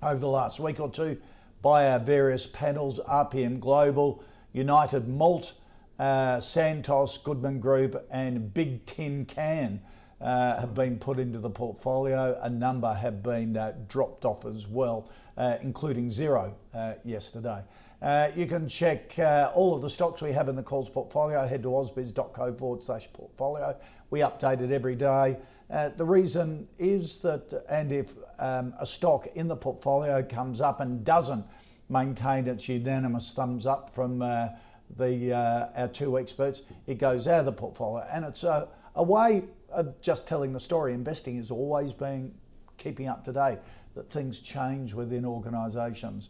over the last week or two, by our various panels RPM Global, United Malt, uh, Santos, Goodman Group, and Big Tin Can. Uh, have been put into the portfolio. A number have been uh, dropped off as well, uh, including Xero uh, yesterday. Uh, you can check all of the stocks we have in the calls portfolio. Head to ausbiz.co forward slash portfolio. We update it every day. the reason is that, and if um, a stock in the portfolio comes up and doesn't maintain its unanimous thumbs up from the our two experts, it goes out of the portfolio, and it's a, a way of just telling the story. Investing is always being keeping up to date, that things change within organisations.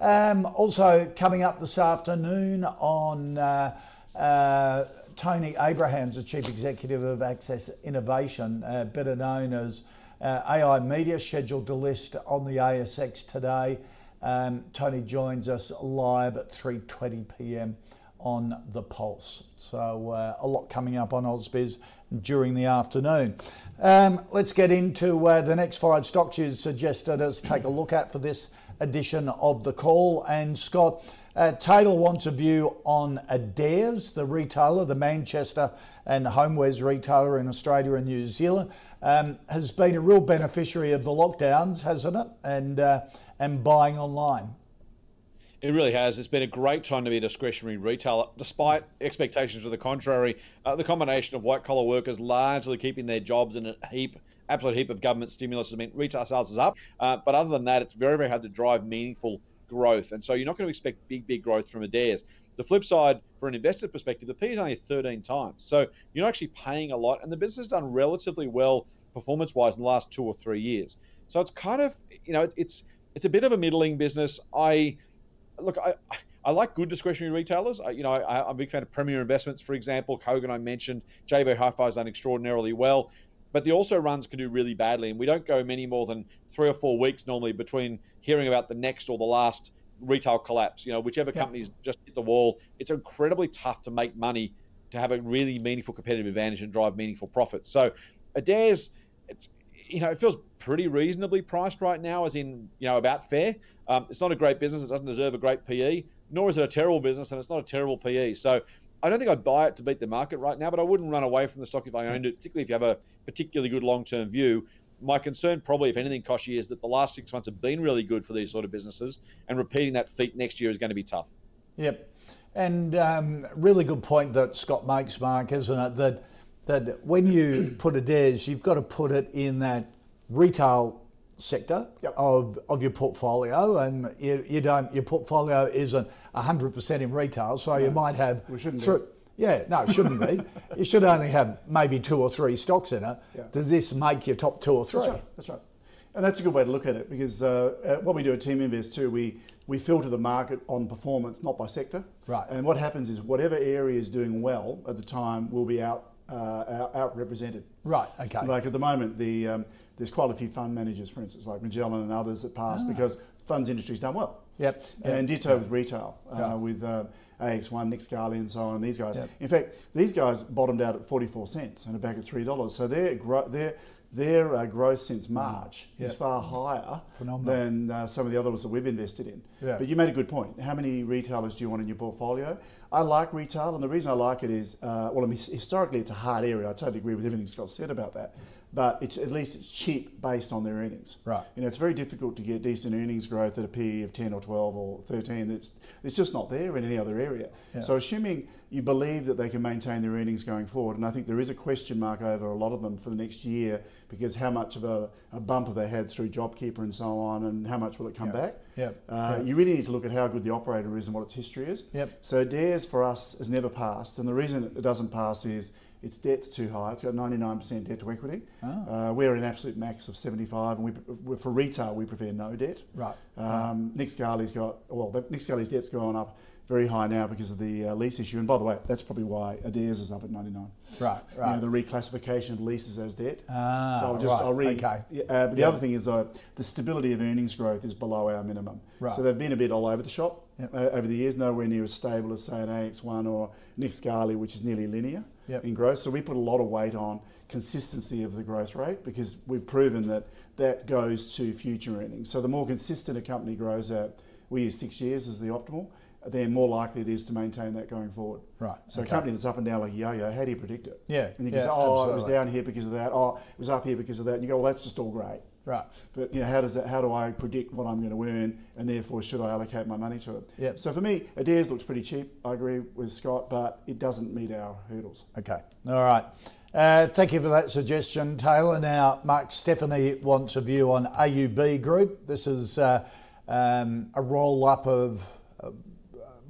Um, also, coming up this afternoon on uh, uh, Tony Abrahams, the Chief Executive of Access Innovation, uh, better known as uh, AI Media, scheduled to list on the ASX today. Um, Tony joins us live at 3:20 p.m on the pulse. So uh, a lot coming up on Ausbiz during the afternoon. Um, let's get into uh, the next five stocks you suggested us take a look at for this edition of the call. And Scott, uh, Taylor wants a view on Adairs, the retailer, the Manchester and homewares retailer in Australia and New Zealand, um, has been a real beneficiary of the lockdowns, hasn't it? And uh, and buying online. It really has. It's been a great time to be a discretionary retailer, despite expectations to the contrary. Uh, the combination of white collar workers largely keeping their jobs in a heap, absolute heap of government stimulus has meant retail sales is up. Uh, but other than that, it's very, very hard to drive meaningful growth. And so you're not going to expect big, big growth from Adairs. The flip side, for an investor perspective, the P is only 13 times. So you're not actually paying a lot. And the business has done relatively well performance wise in the last two or three years. So it's kind of, you know, it's, it's a bit of a middling business. I, look, I, I like good discretionary retailers. I, you know, I, am a big fan of Premier Investments, for example. Kogan, I mentioned. JB Hi-Fi has done extraordinarily well, but the also runs can do really badly, and we don't go many more than three or four weeks normally between hearing about the next or the last retail collapse. You know, whichever yeah. company's just hit the wall, it's incredibly tough to make money to have a really meaningful competitive advantage and drive meaningful profits. So, Adairs, it's you know, it feels pretty reasonably priced right now, as in, you know, about fair. Um, it's not a great business. It doesn't deserve a great PE, nor is it a terrible business, and it's not a terrible PE. So I don't think I'd buy it to beat the market right now, but I wouldn't run away from the stock if I owned it, particularly if you have a particularly good long term view. My concern, probably, if anything, Kochie, is that the last six months have been really good for these sort of businesses, and repeating that feat next year is going to be tough. Yep. And um, really good point that Scott makes, Mark, isn't it? That that when you put Adairs, you've got to put it in that retail sector yep. of, of your portfolio, and you, you don't your portfolio isn't hundred percent in retail, so no, you might have. We shouldn't. Th- yeah, no, it shouldn't be. You should only have maybe two or three stocks in it. Yeah. Does this make your top two or three? That's right. That's right. And that's a good way to look at it because uh, what we do at TeamInvest too, we, we filter the market on performance, not by sector. Right. And what happens is whatever area is doing well at the time will be out uh, out, represented. Right. Okay. Like at the moment, the um, there's quite a few fund managers, for instance, like Magellan and others that pass ah. because funds industry's done well. Yep. And ditto yep. with retail, uh, yep. with uh, AX1, Nick Scali, and so on. These guys. Yep. In fact, these guys bottomed out at 44 cents and are back at three dollars. So they're gro- they're their uh, growth since March yep. is far higher Phenomenal. than uh, some of the others that we've invested in. Yep. But you made a good point. How many retailers do you want in your portfolio? I like retail, and the reason I like it is, uh, well, I mean, historically it's a hard area. I totally agree with everything Scott said about that but it's, at least it's cheap based on their earnings. Right. You know, it's very difficult to get decent earnings growth at a PE of 10 or 12 or 13. It's, it's just not there in any other area. Yeah. So assuming you believe that they can maintain their earnings going forward, and I think there is a question mark over a lot of them for the next year because how much of a, a bump have they had through JobKeeper and so on, and how much will it come yeah. back? Yeah. Uh, You really need to look at how good the operator is and what its history is. Yep. So Adairs for us has never passed, and the reason it doesn't pass is its debt's too high. It's got 99% debt to equity. Oh. Uh, we're an absolute max of 75, and we, for retail we prefer no debt. Right. Um, Nick Scali's got well, Nick Scali's debt's gone up very high now because of the uh, lease issue. And by the way, that's probably why Adairs is up at 99. Right, right. You know, the reclassification of leases as debt. Ah, so I'll just, right. I'll read. Okay. Uh, but the other thing is uh, the stability of earnings growth is below our minimum. Right. So they've been a bit all over the shop yep. uh, over the years, nowhere near as stable as, say, an AX1 or Nick Scali, which is nearly linear yep. in growth. So we put a lot of weight on consistency of the growth rate because we've proven that that goes to future earnings. So the more consistent a company grows at, we use six years as the optimal, then more likely it is to maintain that going forward. Right. So okay. a company that's up and down like yo-yo, how do you predict it? Yeah. And you yeah, say, oh, absolutely. it was down here because of that. Oh, it was up here because of that. And you go, well, that's just all great. Right. But you know, how does that? How do I predict what I'm going to earn, and therefore should I allocate my money to it? Yep. So for me, Adairs looks pretty cheap. I agree with Scott, but it doesn't meet our hurdles. Okay. All right. Uh, thank you for that suggestion, Taylor. Now, Mark Stephanie wants a view on AUB Group. This is uh, um, a roll up of, uh,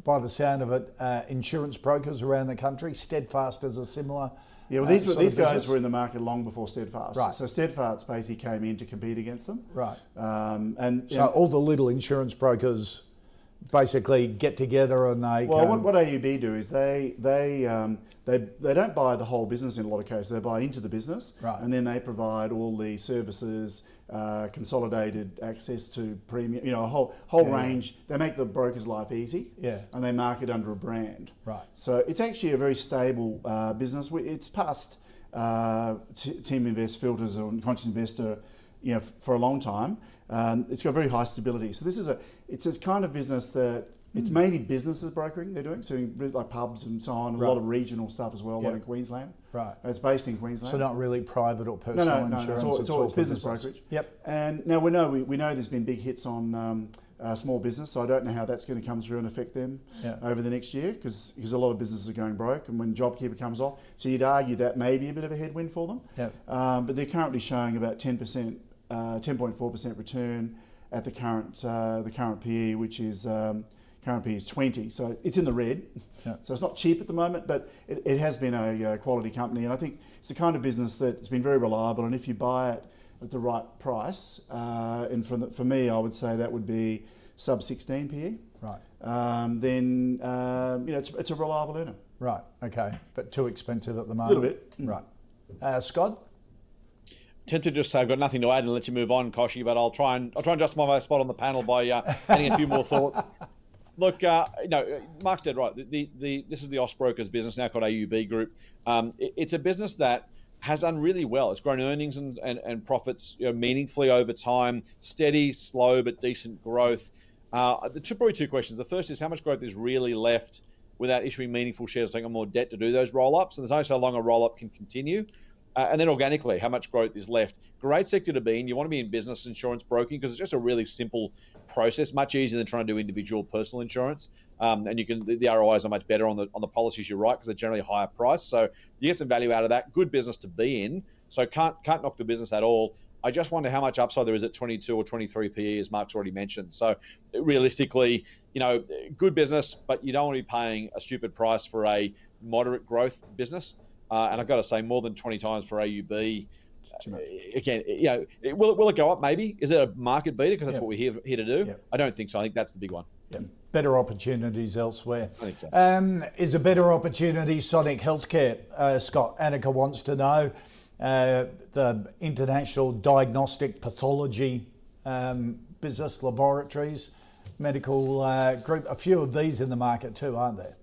by the sound of it, uh, insurance brokers around the country. Steadfast is a similar. Yeah, well, uh, these, these guys business. were in the market long before Steadfast. Right. So Steadfast basically came in to compete against them. Right. Um, and So all the little insurance brokers basically get together and they. Well, what, what AUB do is they they um, they they don't buy the whole business in a lot of cases. They buy into the business, Right. and then they provide all the services, uh, consolidated access to premium, you know, a whole whole Yeah, yeah. range. They make the broker's life easy, Yeah. and they market under a brand. Right. So it's actually a very stable uh, business. It's passed uh, t- TeamInvest filters or Conscious Investor, you know, f- for a long time. Um, it's got very high stability. So this is a it's a kind of business that it's Hmm. mainly businesses brokering they're doing, so like pubs and so on, a Right. lot of regional stuff as well, Yeah. like in Queensland. Right. It's based in Queensland. So not really private or no, personal no, no, no, insurance. it's all, it's all it's business brokerage. Yep. And now we know we, we know there's been big hits on um, uh, small business, so I don't know how that's going to come through and affect them Yeah. over the next year because a lot of businesses are going broke, and when JobKeeper comes off, so you'd argue that may be a bit of a headwind for them. Yep. Um, but they're currently showing about 10%, uh, 10.4% return at the current uh, the current PE, which is um, current PE is 20. So it's in the red. Yeah. So it's not cheap at the moment, but it, it has been a uh, quality company, and I think it's the kind of business that's been very reliable. And if you buy it at the right price, uh, and for, the, for me, I would say that would be sub 16 PE. Right. Um, then um, you know it's, it's a reliable earner. Right. Okay. But too expensive at the moment. A little bit. Mm. Right. Uh, Scott. Tempted to just say I've got nothing to add and let you move on, Kochie, but I'll try and I'll try and justify my spot on the panel by uh, adding a few more thoughts. Look, uh, no, Mark's dead right. The, the, the this is the Austbrokers business now called AUB Group. Um, it- it's a business that has done really well. It's grown earnings and, and, and profits you know, meaningfully over time. Steady, slow, but decent growth. Uh, the two, probably two questions. The first is how much growth is really left without issuing meaningful shares, taking on more debt to do those roll ups, and there's only so long a roll up can continue. Uh, and then organically, how much growth is left? Great sector to be in. You want to be in business insurance broking because it's just a really simple process, much easier than trying to do individual personal insurance. Um, and you can the, ROIs are much better on the on the policies you write because they're generally higher price. So you get some value out of that. Good business to be in. So can't can't knock the business at all. I just wonder how much upside there is at 22 or 23 PE, as Mark's already mentioned. So realistically, you know, good business, but you don't want to be paying a stupid price for a moderate growth business. Uh, and I've got to say, more than 20 times for AUB. uh, Again, you know, it- will it, will it go up? Maybe is it a market beater because that's Yeah. what we're here, here to do? Yeah. I don't think so. I think that's the big one. Yeah. Better opportunities elsewhere. I think so. Um, is a better opportunity Sonic Healthcare? Uh, Scott Annika wants to know. Uh, the international diagnostic pathology um, business laboratories, medical uh, group. A few of these in the market too, aren't there?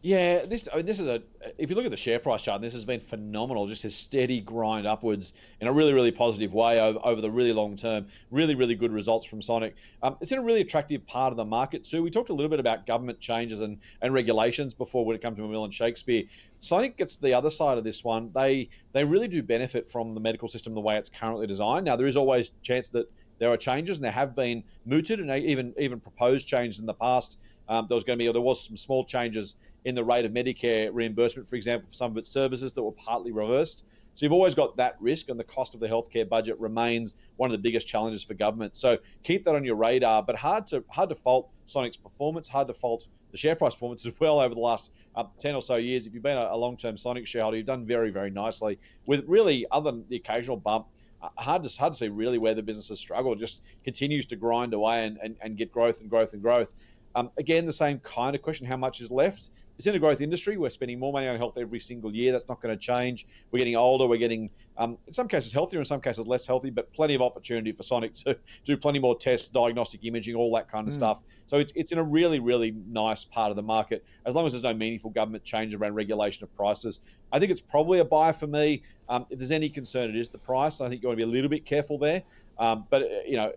Yeah, this I mean, this is a. If you look at the share price chart, this has been phenomenal. Just a steady grind upwards in a really, really positive way over, over the really long term. Really, really good results from Sonic. Um, it's in a really attractive part of the market too. We talked a little bit about government changes and, and regulations before when it comes to McMillan and Shakespeare. Sonic gets the other side of this one. They they really do benefit from the medical system the way it's currently designed. Now there is always chance that there are changes, and there have been mooted and even even proposed changes in the past. Um, there was going to be, or there was some small changes in the rate of Medicare reimbursement, for example, for some of its services that were partly reversed. So you've always got that risk, and the cost of the healthcare budget remains one of the biggest challenges for government. So keep that on your radar. But hard to hard to fault Sonic's performance, hard to fault the share price performance as well over the last uh, ten or so years. If you've been a, a long-term Sonic shareholder, you've done very very nicely. With really, other than the occasional bump, uh, hard to hard to see really where the business has struggled. Just continues to grind away and, and, and get growth and growth and growth. Um, again, the same kind of question: how much is left? It's in a growth industry. We're spending more money on health every single year. That's not going to change. We're getting older. We're getting, um, in some cases, healthier, in some cases, less healthy, but plenty of opportunity for Sonic to do plenty more tests, diagnostic imaging, all that kind of stuff. So it's, it's in a really, really nice part of the market. As long as there's no meaningful government change around regulation of prices, I think it's probably a buy for me. Um, if there's any concern, it is the price. I think you want to be a little bit careful there. Um, but, uh, you know,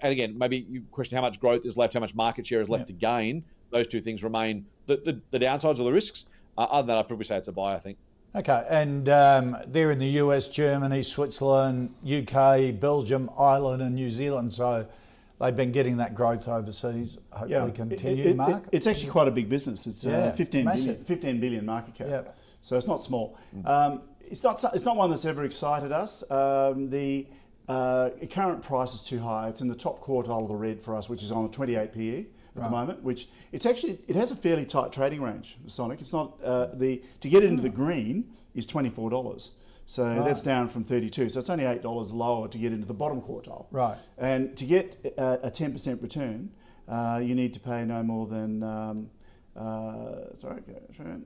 and again, maybe you question how much growth is left, how much market share is left to gain. Those two things remain the, the, the downsides or the risks. Uh, other than that, I'd probably say it's a buy. I think. Okay, and um, they're in the US, Germany, Switzerland, UK, Belgium, Ireland, and New Zealand. So they've been getting that growth overseas. Hopefully, continue. It, it, Mark, it's actually quite a big business. It's Yeah, uh, 15, massive. billion, 15 billion market cap. Yeah. So it's not small. Um, it's not. It's not one that's ever excited us. Um, the uh, current price is too high. It's in the top quartile of the red for us, which is on a 28 PE at the moment. Which it's actually it has a fairly tight trading range. Sonic. It's not uh, the to get into the green is 24 dollars. So that's down from 32. So it's only eight dollars lower to get into the bottom quartile. Right. And to get a, a 10% return, uh, you need to pay no more than. Um, uh, sorry,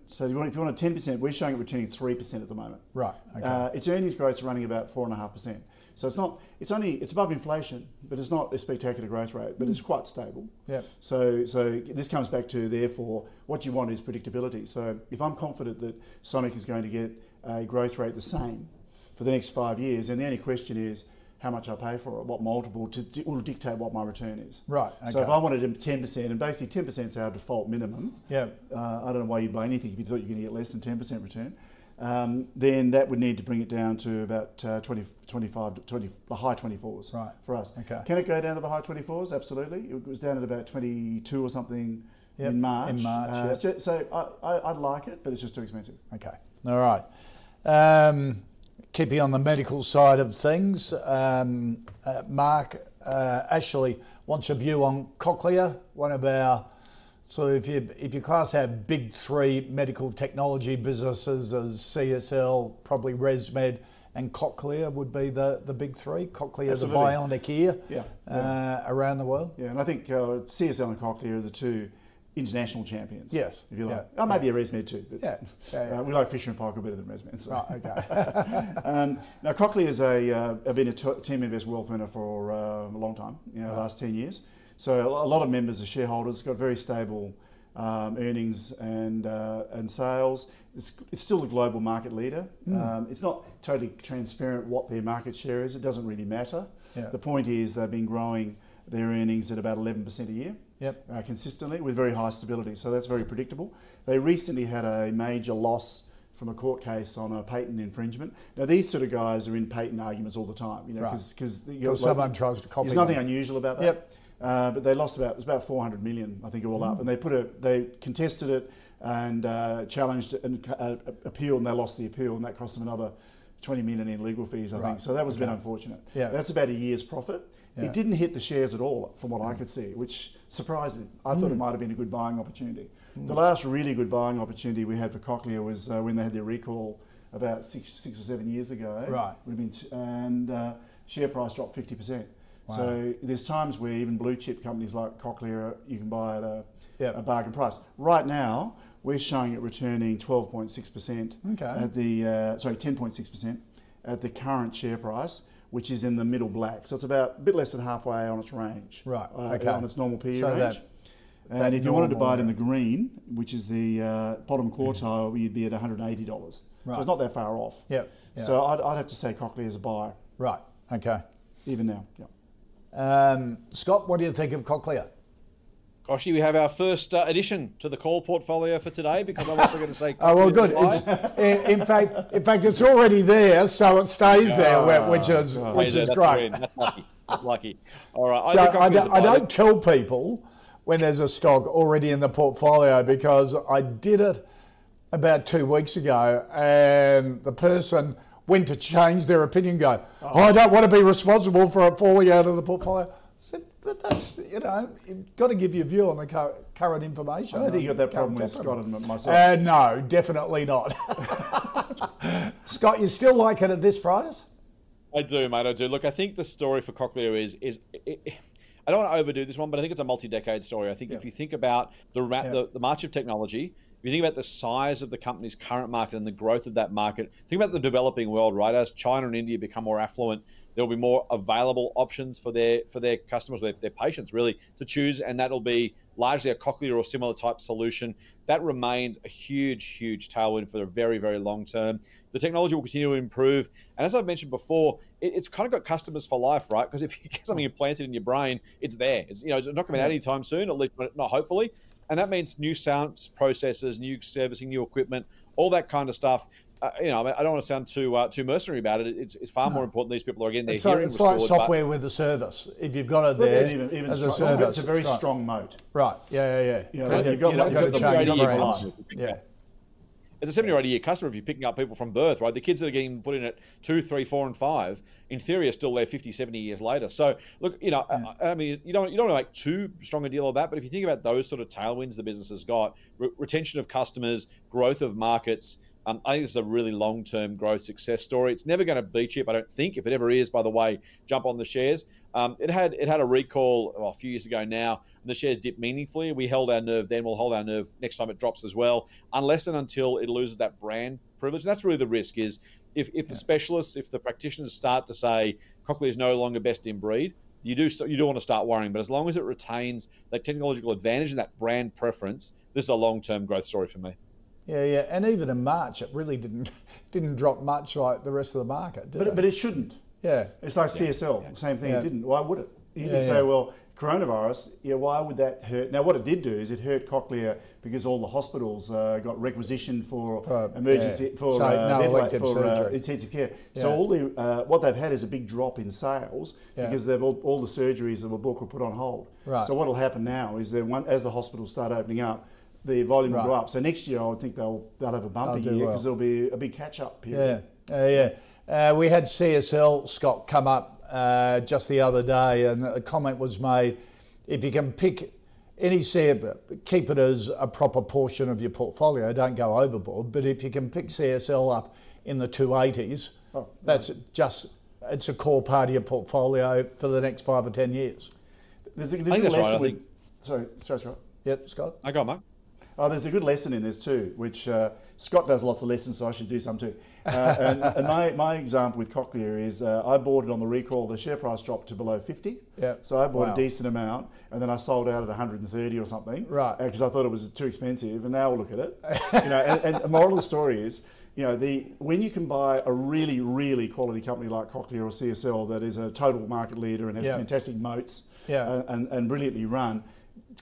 so if you, want, if you want a 10%, we're showing it returning 3% at the moment. Right, okay. Uh, its earnings growth is running about 4.5%. So it's not, it's only, it's above inflation, but it's not a spectacular growth rate, but it's quite stable. Yep. So, so this comes back to therefore what you want is predictability. So if I'm confident that Sonic is going to get a growth rate the same for the next five years, and the only question is how much I pay for it, what multiple to will dictate what my return is. Right, So if I wanted a ten percent, and basically ten percent is our default minimum. Yeah. Uh, I don't know why you'd buy anything if you thought you're going to get less than ten percent return. Um, then that would need to bring it down to about uh, 20, 25, 20, the high 24s Right. for us. Okay. Can it go down to the high 24s? Absolutely. It was down at about 22 or something Yep, in March. in March, Uh, yep. So I, I, I'd like it, but it's just too expensive. Okay. All right. Um, keeping on the medical side of things, um, uh, Mark uh, Ashley wants a view on Cochlear, one of our. So if you if you class our big three medical technology businesses as CSL, probably ResMed, and Cochlear would be the, the big three. Cochlear is a Absolutely. bionic ear Yeah, Uh, around the world. Yeah, and I think uh, CSL and Cochlear are the two international champions. Yes, If you like. yeah, Oh, maybe a ResMed too. But Yeah, yeah, yeah. Uh, we like Fisher and Paykel better than ResMed. So. Right, okay. Um, now, Cochlear is a, uh, have been a t- TeamInvest Wealth winner for uh, a long time, you know, the last 10 years. So a lot of members are shareholders, it's got very stable um, earnings and, uh, and sales. It's, it's still a global market leader. Hmm. Um, it's not totally transparent what their market share is. It doesn't really matter. Yeah. The point is they've been growing their earnings at about 11% a year Yep. uh, consistently with very high stability. So that's very predictable. They recently had a major loss from a court case on a patent infringement. Now these sort of guys are in patent arguments all the time, you know, Right. because Because someone tries to copy There's nothing them. unusual about that. Yep. Uh, but they lost about it was about 400 million, I think, all up, and they put a they contested it and uh, challenged it and uh, appealed, and they lost the appeal, and that cost them another 20 million in legal fees, I Right. think. So that was a bit unfortunate. Yeah. That's about a year's profit. Yeah. It didn't hit the shares at all, from what I could see, which surprised me. I Hmm. thought it might have been a good buying opportunity. The last really good buying opportunity we had for Cochlear was uh, when they had their recall about six, six or seven years ago. Right. Would have been, t- and uh, share price dropped 50%. Wow. So there's times where even blue chip companies like Cochlear, you can buy at a, Yep. a bargain price. Right now, we're showing it returning 12.6% Okay. at the uh, sorry 10.6% at the current share price, which is in the middle black. So it's about a bit less than halfway on its range. Right, uh, okay. On its normal PE So range. that- and that if you wanted to buy it in the green, which is the uh, bottom quartile, you'd be at $180. Right. So it's not that far off. Yep, yeah. So I'd, I'd have to say Cochlear is a buy, Right. Okay. even now. Yeah. Um, Scott, what do you think of Cochlear? Kochie, we have our first uh, addition to the call portfolio for today because I'm also going to say. Oh well, good. It's, in, in fact, in fact, it's already there, so it stays there, whi- which is Oh, which is that's great. That's lucky. That's lucky. All right. So I, I, don't, a I don't tell people when there's a stock already in the portfolio because I did it about two weeks ago, and the person went to change their opinion. Go, oh, I don't want to be responsible for it falling out of the portfolio. I said, but that's you know, you've got to give your view on the current information. I don't think you've got that problem with temperament. Scott and myself. Uh, no, definitely not. Scott, you still like it at this price? I do, mate. I do. Look, I think the story for Cochlear is is. It, I don't want to overdo this one, but I think it's a multi-decade story. I think if you think about the, ra- the the march of technology, if you think about the size of the company's current market and the growth of that market, think about the developing world, right? As China and India become more affluent, There will be more available options for their for their customers, their, their patients, really, to choose, and that'll be largely a cochlear or similar type solution. That remains a huge, huge tailwind for the very, very long term. The technology will continue to improve, and as I've mentioned before, it, it's kind of got customers for life, right? Because if you get something implanted in your brain, it's there. It's you know it's not coming out anytime soon, at least not hopefully. And that means new sound processors, new servicing, new equipment, all that kind of stuff uh, you know, I don't want to sound too uh, too mercenary about it. It's, it's far no. more important these people are getting their it's hearing like, it's restored. like software with a service. If you've got it there even, even as a service, it's a very right. strong moat. Right. Yeah, yeah, yeah. You know, you've got, you've got, got to. Yeah. It's a 70 or 80 year customer if you're picking up people from birth, right? The kids that are getting put in at two, three, four, and five, in theory, are still there 50, 70 years later. So, look, you know, yeah. I, I, mean, you don't you don't want to make too strong a deal of that, but if you think about those sort of tailwinds the business has got, re- retention of customers, growth of markets, um, I think this is a really long term growth success story. It's never going to be cheap, I don't think. If it ever is, by the way, jump on the shares. Um, it had it had a recall well, a few years ago now, and the shares dipped meaningfully. We held our nerve then. We'll hold our nerve next time it drops as well, unless and until it loses that brand privilege. That's really the risk. Is if, if the specialists, if the practitioners start to say Cochlear is no longer best in breed, you do you do want to start worrying. But as long as it retains that technological advantage and that brand preference, this is a long term growth story for me. Yeah, yeah, and even in March, it really didn't didn't drop much like the rest of the market, but it? but it shouldn't. Yeah, it's like yeah. CSL, yeah. same thing. Yeah. It didn't. Why would it? You yeah, say, well, coronavirus. Yeah, why would that hurt? Now, what it did do is it hurt Cochlear because all the hospitals uh, got requisitioned for, for emergency for, so uh, no for uh, intensive care. So all the uh, what they've had is a big drop in sales because they've all, all, the surgeries that were booked were put on hold. Right. So what will happen now is that one, as the hospitals start opening up the volume right. will go up. So next year, I would think they'll they'll have a bumper year because well. there'll be a big catch up period. Yeah, uh, yeah. Uh, we had CSL Scott come up uh, just the other day, and a comment was made: if you can pick any share, keep it as a proper portion of your portfolio. Don't go overboard. But if you can pick CSL up in the 280s, oh, that's right. just it's a core part of your portfolio for the next five or ten years. There's a, there's a lesson right, with, sorry, sorry, Scott. Yep, Scott. I got Mark. Oh, there's a good lesson in this too, which uh, Scott does lots of lessons, so I should do some too. Uh, and, and my, my example with Cochlear is uh, I bought it on the recall. The share price dropped to below 50. Yeah. So I bought wow. a decent amount, and then I sold out at 130 or something. Right. Because I thought it was too expensive, and now look at it. you know, and, and the moral of the story is, you know, the when you can buy a really, really quality company like Cochlear or CSL that is a total market leader and has yeah. fantastic moats yeah. and, and, and brilliantly run,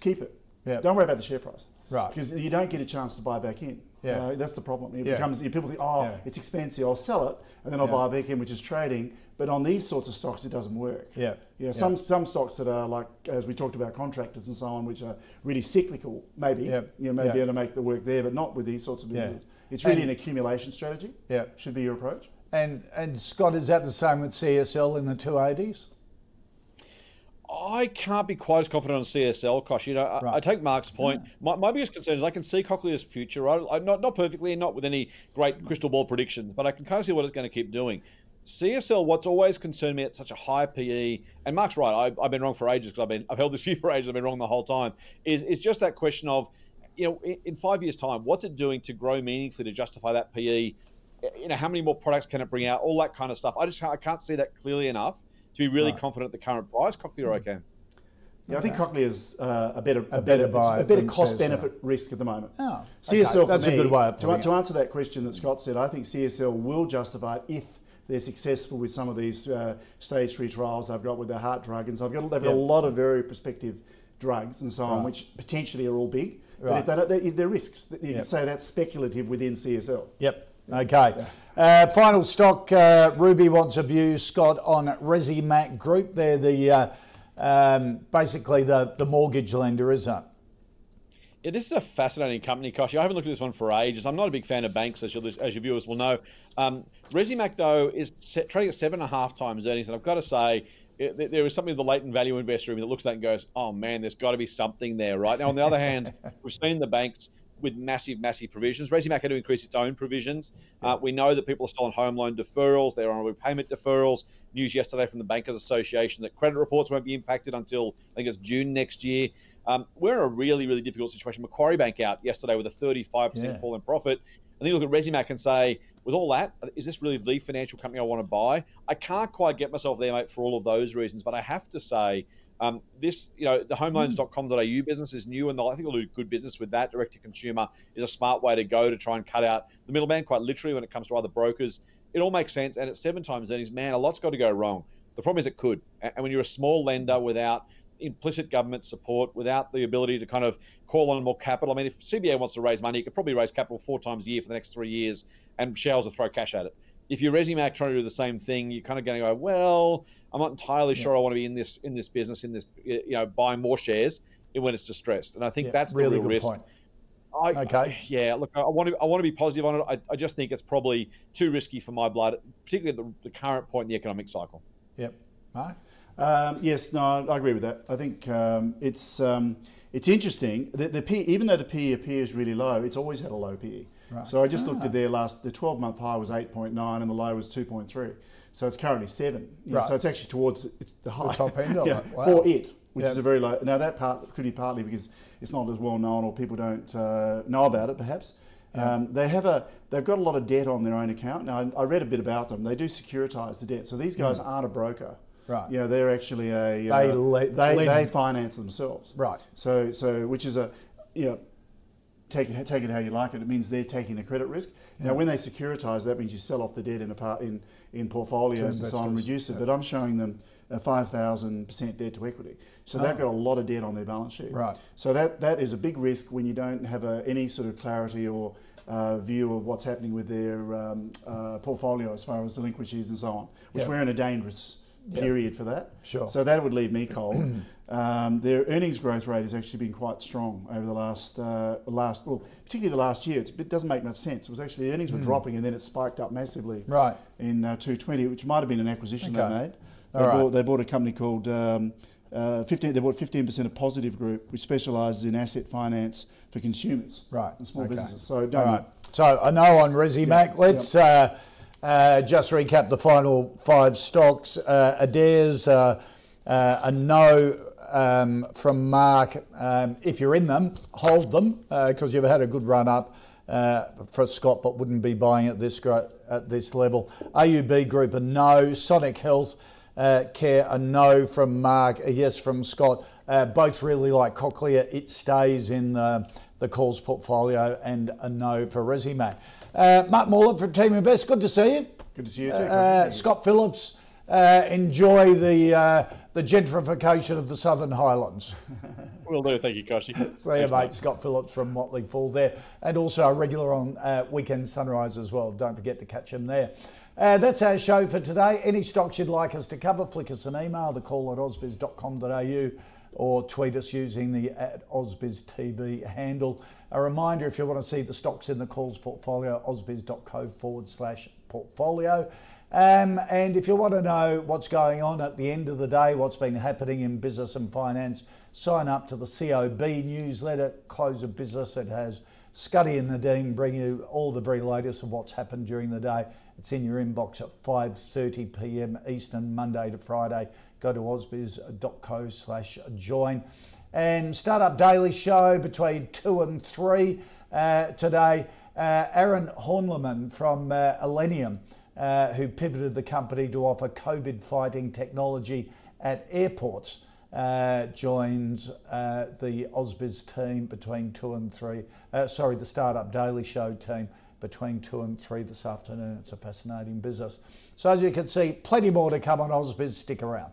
keep it. Yeah. Don't worry about the share price. Right. Because you don't get a chance to buy back in. Yeah. Uh, that's the problem. It yeah. becomes people think, oh, yeah. it's expensive. I'll sell it and then I'll yeah. buy back in, which is trading. But on these sorts of stocks, it doesn't work. Yeah. You know, some some stocks that are like, as we talked about, contractors and so on, which are really cyclical. Maybe yeah. you know, maybe able to make the work there, but not with these sorts of businesses. It's really and, an accumulation strategy. Yeah. Should be your approach. And and Scott, is that the same with CSL in the two eighties? I can't be quite as confident on CSL, Kosh. You know, right. I, I, take Mark's point. Yeah. My, my, biggest concern is I can see Cochlear's future, right? I, not, not perfectly and not with any great crystal ball predictions, but I can kind of see what it's going to keep doing. CSL, what's always concerned me at such a high PE, and Mark's right, I, have been wrong for ages because I've been I've held this view for ages. I've been wrong the whole time. Is is just that question of, you know, in, in five years' time, what's it doing to grow meaningfully to justify that PE? You know, how many more products can it bring out? All that kind of stuff. I just I can't see that clearly enough be really right. confident at the current price. Cochlear, or I can. Yeah, I think Cochlear is uh, a better, a, a better, better, a better cost benefit risk at the moment. Oh, CSL okay. that's me, a good way of to, to answer that question that Scott said. I think CSL will justify it if they're successful with some of these uh, stage three trials they've got with their heart drug, and so they've got, they've got a lot of very prospective drugs and so on, which potentially are all big. Right. But if they don't, they're risks. You yep. can say that's speculative within CSL. Yep. Okay. Uh, final stock. Uh, Ruby wants a view, Scott, on Resimac Group. They're the uh, um, basically the, the mortgage lender, isn't it? Yeah, this is a fascinating company, Kochie. I haven't looked at this one for ages. I'm not a big fan of banks, as, as your viewers will know. Um, Resimac, though, is set, trading at seven and a half times earnings, and I've got to say, it, there is something of the latent value investor that looks at that and goes, "Oh man, there's got to be something there, right?" Now, on the other hand, we've seen the banks with massive, massive provisions. Resimac had to increase its own provisions. Uh, we know that people are still on home loan deferrals. They're on repayment deferrals. News yesterday from the Bankers Association that credit reports won't be impacted until I think it's June next year. Um, we're in a really, really difficult situation. Macquarie Bank out yesterday with a 35% yeah. fall in profit. And then you look at Resimac and say, with all that, is this really the financial company I want to buy? I can't quite get myself there, mate, for all of those reasons. But I have to say, um, this, you know, the homeloans.com.au business is new, and I think they'll do good business with that. Direct to consumer is a smart way to go to try and cut out the middleman, quite literally, when it comes to other brokers. It all makes sense, and at seven times earnings, man, a lot's got to go wrong. The problem is it could, and when you're a small lender without implicit government support, without the ability to kind of call on more capital. I mean, if CBA wants to raise money, it could probably raise capital four times a year for the next three years, and shareholders will throw cash at it. If you're Resimac trying to do the same thing, you're kind of going to go, well, I'm not entirely yeah. sure I want to be in this in this business in this you know buying more shares when it's distressed, and I think yeah, that's the really real risk. Point. I, okay. Yeah, look, I want to I want to be positive on it. I, I just think it's probably too risky for my blood, particularly at the, the current point in the economic cycle. Yep. Mark? Um, yes, no, I agree with that. I think um, it's um, it's interesting. The, the P, even though the PE appears really low, it's always had a low PE. Right. So I just ah. looked at their last, the 12 month high was 8.9 and the low was 2.3. So it's currently seven. Right. So it's actually towards it's the high the top end of yeah, it. Wow. for it, which is a very low. Now that part could be partly because it's not as well known or people don't uh, know about it, perhaps. Yeah. Um, they have a they've got a lot of debt on their own account. Now I, I read a bit about them. They do securitize the debt. So these guys mm. aren't a broker. Right. You know, they're actually a uh, they le- they, they finance themselves. Right. So so which is a you know take it take it how you like it. It means they're taking the credit risk. Yeah. Now when they securitize, that means you sell off the debt in a part in in portfolios and so on, reduce it. Yeah. But I'm showing them a five thousand percent debt to equity. So oh. they've got a lot of debt on their balance sheet. Right. So that that is a big risk when you don't have a, any sort of clarity or uh, view of what's happening with their um, uh, portfolio as far as delinquencies and so on, which we're in a dangerous period yep. for that. Sure. So that would leave me cold. um, their earnings growth rate has actually been quite strong over the last uh, last well, particularly the last year. It's, it doesn't make much sense. It was actually earnings were mm. dropping and then it spiked up massively. Right. In uh, 220, which might have been an acquisition okay. they made. They, bought, right. they bought a company called. Um, uh, 15, they bought 15% of Positive Group, which specialises in asset finance for consumers right. and small okay. businesses. So, don't right. so I know on Resimac, yeah. let's uh, uh, just recap the final five stocks. Uh, Adairs, uh, uh, a no um, from Mark. Um, if you're in them, hold them because uh, you've had a good run up uh, for Scott, but wouldn't be buying at this at this level. AUB Group, a no. Sonic Health Care, a no from Mark. A yes from Scott. both really like Cochlear. It stays in the, the calls portfolio, and a no for Resimac. Uh, Matt Moore from TeamInvest, good to see you. Good to see you too. Uh, Scott Phillips, uh, enjoy the uh, the gentrification of the Southern Highlands. Will do, thank you, Kochie. See you, mate. Scott Phillips from Motley Fool there, and also a regular on uh, Weekend Sunrise as well. Don't forget to catch him there. Uh, that's our show for today. Any stocks you'd like us to cover, flick us an email, the call at ausbiz.com.au, or tweet us using the at ausbiztv handle. A reminder if you want to see the stocks in the calls portfolio, ausbiz.co forward slash portfolio. Um, and if you want to know what's going on at the end of the day, what's been happening in business and finance, sign up to the COB newsletter, Close of Business. It has Scuddy and Nadine bring you all the very latest of what's happened during the day. It's in your inbox at 5.30 p.m. Eastern, Monday to Friday. Go to ausbiz.co slash join and Startup Daily Show between 2 and 3 uh, today. Uh, Aaron Hornlimann from uh, Elenium, uh, who pivoted the company to offer COVID fighting technology at airports, uh, joins uh, the Ausbiz team between 2 and 3. sorry, the Startup Daily Show team between 2 and 3 this afternoon. It's a fascinating business. So, as you can see, plenty more to come on Ausbiz. Stick around.